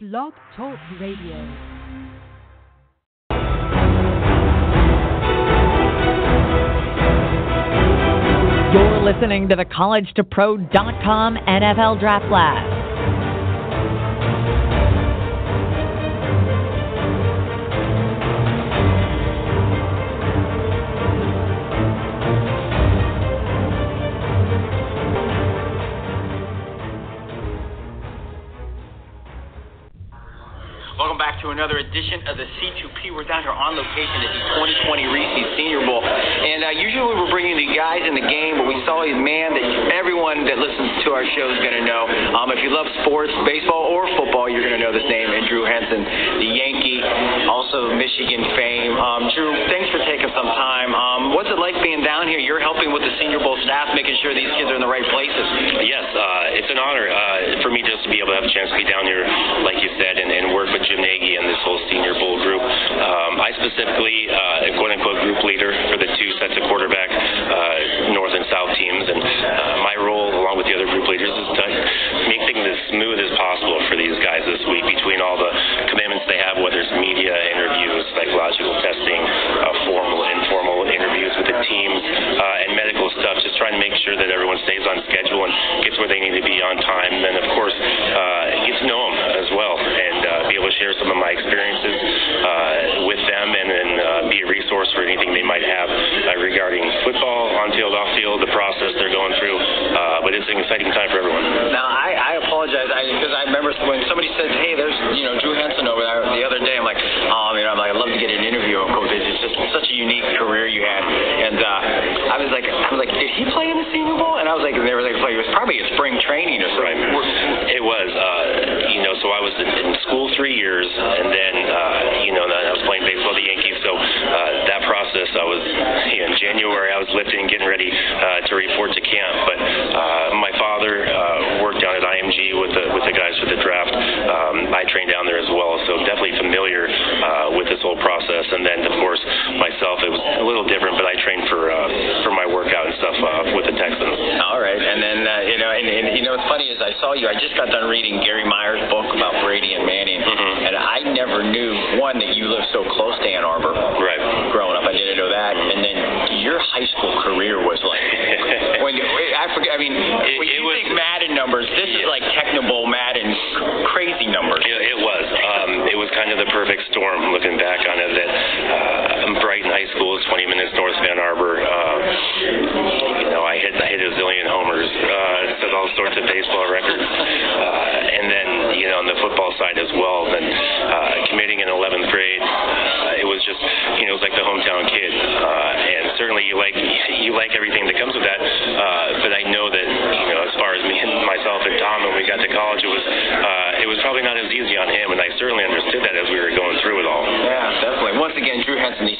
Blog Talk Radio. You're listening to the College2Pro.com NFL Draft Blast. Back to another edition of the C2P. We're down here on location at the 2020 Reese Senior Bowl. And uh, usually we're bringing the guys in the game, but we saw a man that everyone that listens to our show is going to know. Um, if you love sports, baseball, or football, you're going to know this name, and Drew Henson, the Yankee, also Michigan fame. Um, Bowl staff, making sure these kids are in the right places. Yes, uh, it's an honor uh, for me just to be able to have a chance to be down here, like you said, and, and work with Jim Nagy and this whole Senior Bowl group. Um, I specifically, uh, quote unquote, group leader for the two sets of quarterback on schedule and gets where they need to be on time. And then, of course, uh, get to know them as well and uh, be able to share some of my experiences uh, with them and then uh, be a resource for anything they might have uh, regarding football, on field, off field, the process they're going through. Uh, but it's an exciting time for everyone. Now, I, I apologize because I, remember when somebody said, "Hey, there's you know Drew Henson over there." The other day, I'm like, "Oh, you know, I'm like, I'd love to get an interview of Coach. It's just such a unique career you had." And uh, I was like, I was like, "Did he play in the Senior Bowl?" And I was like, and they were like, "It was probably a spring training or something." Right. It was, uh, you know, so I was in, school three years, and then, uh, you know, I was playing baseball with the Yankees. So uh, that process, I was in January, I was lifting, getting ready uh, to report to camp. But different, but I trained for uh, for my workout and stuff uh, with the Texans. All right, and then uh, you know, and, and you know, what's funny is I saw you. I just got done reading Gary Myers' book about Brady and Manning, Mhm. and I never knew one that you lived so close to Ann Arbor. Right. Growing up, I didn't know that. And then your high school career was like when I forget. I mean, when it you was- think Madden numbers, this is like Tecmo Bowl Madden crazy numbers. It, it was. Um, it was kind of the perfect storm looking back on it. That uh, Brighton High School is 20 minutes north on the football side as well. Then uh, committing in 11th grade, uh, it was just you know it was like the hometown kid, uh, and certainly you like you like everything that comes with that. Uh, but I know that you know as far as me and myself and Tom when we got to college, it was uh, it was probably not as easy on him, and I certainly understood that as we were going through it all. Yeah, definitely. Once again, Drew Henson, the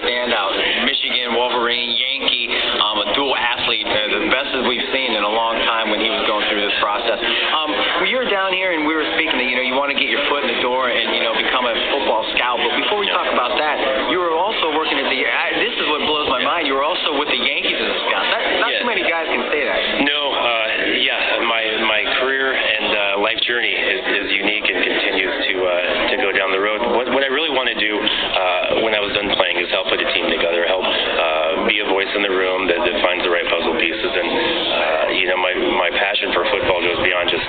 scout, but before we talk about that, you were also working at the. I, this is what blows my mind. You were also with the Yankees as a scout. Not, not Yeah. too many guys can say that. No, uh, yeah, my my career and uh, life journey is, is unique and continues to uh, to go down the road. What, what I really want to do uh, when I was done playing is help put a team together, help uh, be a voice in the room that, that finds the right puzzle pieces, and uh, you know my my passion for football goes beyond just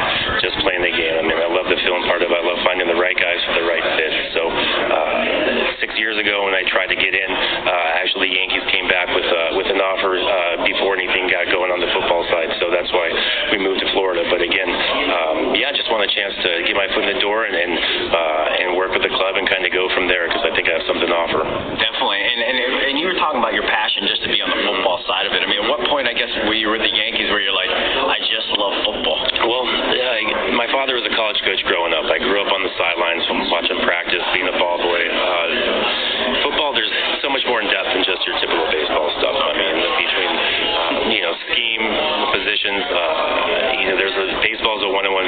chance to get my foot in the door and and, uh, and work with the club and kind of go from there because I think I have something to offer. Definitely, and, and and you were talking about your passion just to be on the football side of it. I mean, at what point, I guess, were you with the Yankees where you're like, I just love football? Well, uh, my father was a college coach growing up. I grew up on the sidelines watching practice, being a ball boy. Uh, football, there's so much more in depth than just your typical baseball stuff. I mean, between uh, you know scheme, positions, uh, you know, there's a baseball's a one-on-one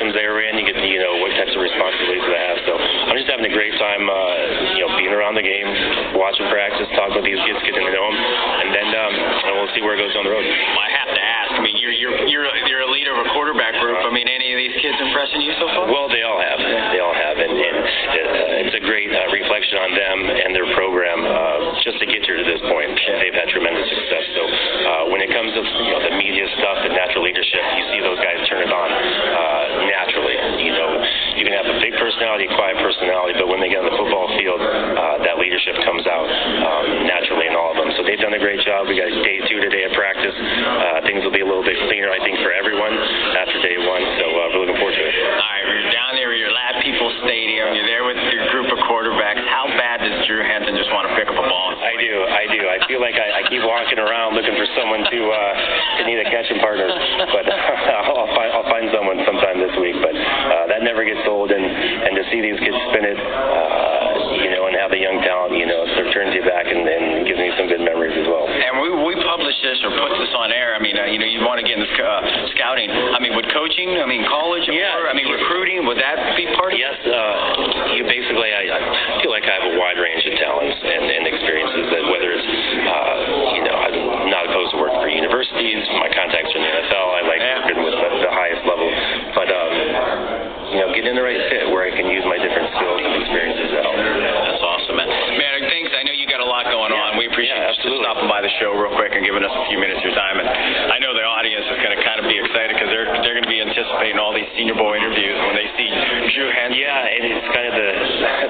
systems they were in. You get to, you know what types of responsibilities they have. So I'm just having a great time. Uh, you know, being around the game, watching practice, talking with these kids, getting to know them, and then um, and we'll see where it goes down the road. I have to ask. I mean, you're you're you're you're a leader of a quarterback group. I mean, any of these kids impressing you so far? Well, they all have. They all have, and, and uh, it's a great uh, reflection on them and their program uh, just to get here to this point. They've had tremendous success. So uh, when it comes to you know the media stuff done a great job. We got day two today at practice. Uh, things will be a little bit cleaner, I think, for everyone after day one. So uh, we're looking forward to it. All right, you're down there, you're at Peebles Stadium, you're there with your group of quarterbacks. How bad does Drew Henson just want to pick up a ball? I do, I do. I feel like I, I keep walking around looking for someone to uh, to need a catching partner, but coaching? I mean, college? Yeah. Or, I mean, recruiting. Would that be part of Yes, uh, you basically, I, I feel like I have a wide range of talents and, and experiences that whether it's, uh, you know, I'm not opposed to working for universities, my contacts are in the NFL, I like Yeah. working with the, the highest level, but, um, you know, get in the right fit where I can use my different skills and experiences out. That's awesome, man. Man, thanks. I know you got a lot going on. We appreciate Yeah, you stopping by the show real quick and giving us a few minutes of your time. And I know going to be anticipating all these Senior Bowl interviews when they see Drew Henson. Yeah, and it's kind of the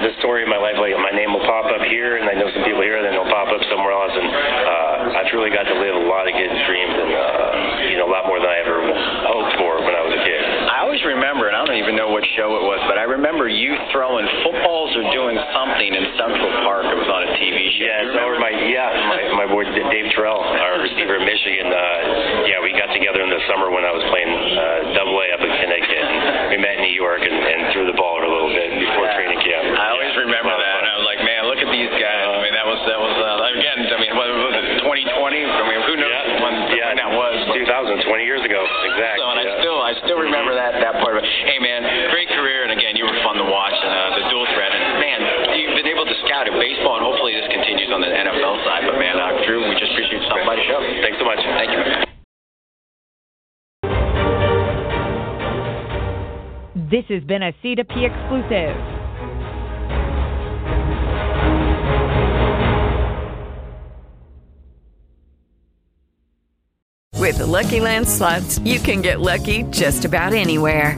the story of my life. Like my name will pop up here, and I know some people here, and then it'll pop up somewhere else. And uh, I truly got to live a lot of kids' dreams, and uh, you know, a lot more than I ever hoped for when I was a kid. I always remember, and I don't even know what show it was, but I remember you throwing footballs or doing something in Central Park. It was on a TV show. Yeah, so remember? my yeah, my, my boy Dave Terrell, our receiver in Michigan. Uh, yeah, we got together in the summer when I was playing uh, Double A up in Connecticut. And we met in New York and, and threw the ball a little bit before Yeah. training camp. I always remember a lot of that, fun. and I was like, man, look at these guys. I mean, that was that was uh, again. I mean, what was it? 2020. I mean, who knows Yeah, when, yeah, when that was? but- 2000, 20 years ago, exactly. Thanks so much. Thank you. This has been a C2P exclusive. With the Lucky Land slots, you can get lucky just about anywhere.